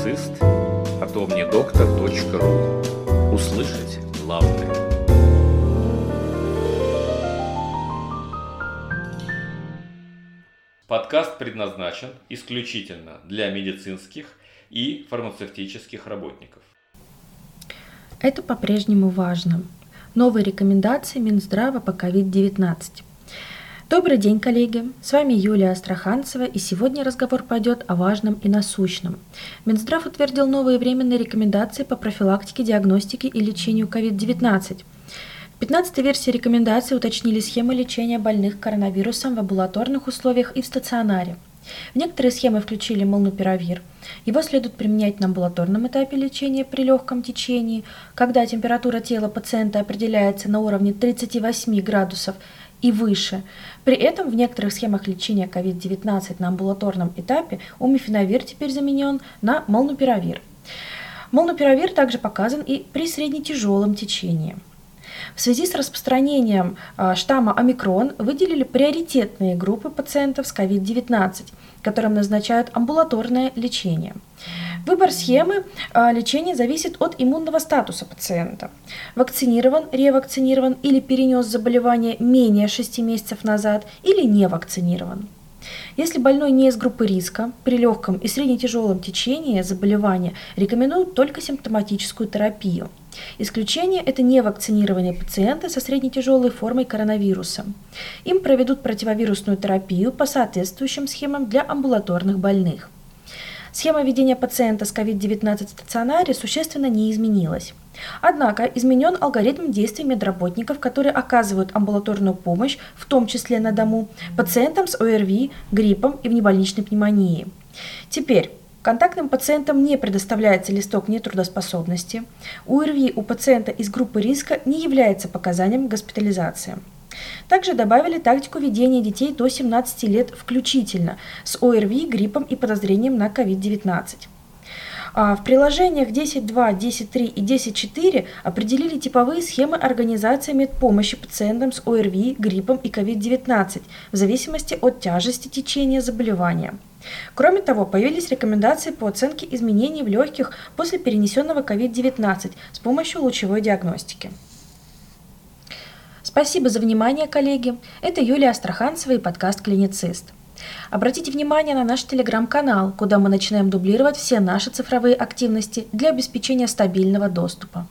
клиницист, а то мне доктор.ру. Услышать главное. Подкаст предназначен исключительно для медицинских и фармацевтических работников. Это по-прежнему важно. Новые рекомендации Минздрава по COVID-19. Добрый день, коллеги! С вами Юлия Астраханцева, и сегодня разговор пойдет о важном и насущном. Минздрав утвердил новые временные рекомендации по профилактике, диагностике и лечению COVID-19. В 15 версии рекомендаций уточнили схемы лечения больных коронавирусом в амбулаторных условиях и в стационаре. В некоторые схемы включили молнупиравир. Его следует применять на амбулаторном этапе лечения при легком течении, когда температура тела пациента определяется на уровне 38 градусов и выше. При этом в некоторых схемах лечения COVID-19 на амбулаторном этапе умифенавир теперь заменен на молнупиравир. Молнупиравир также показан и при среднетяжелом течении. В связи с распространением а, штамма омикрон выделили приоритетные группы пациентов с COVID-19, которым назначают амбулаторное лечение. Выбор схемы а, лечения зависит от иммунного статуса пациента. Вакцинирован, ревакцинирован или перенес заболевание менее 6 месяцев назад или не вакцинирован. Если больной не из группы риска, при легком и среднетяжелом течении заболевания рекомендуют только симптоматическую терапию. Исключение – это невакцинированные пациенты со среднетяжелой формой коронавируса. Им проведут противовирусную терапию по соответствующим схемам для амбулаторных больных. Схема ведения пациента с COVID-19 в стационаре существенно не изменилась. Однако изменен алгоритм действий медработников, которые оказывают амбулаторную помощь, в том числе на дому, пациентам с ОРВИ, гриппом и внебольничной пневмонией. Теперь Контактным пациентам не предоставляется листок нетрудоспособности. УРВИ у пациента из группы риска не является показанием госпитализации. Также добавили тактику ведения детей до 17 лет включительно с ОРВИ, гриппом и подозрением на COVID-19. А в приложениях 10.2, 10.3 и 10.4 определили типовые схемы организации медпомощи пациентам с ОРВИ, гриппом и COVID-19 в зависимости от тяжести течения заболевания. Кроме того, появились рекомендации по оценке изменений в легких после перенесенного COVID-19 с помощью лучевой диагностики. Спасибо за внимание, коллеги. Это Юлия Астраханцева и подкаст «Клиницист». Обратите внимание на наш телеграм-канал, куда мы начинаем дублировать все наши цифровые активности для обеспечения стабильного доступа.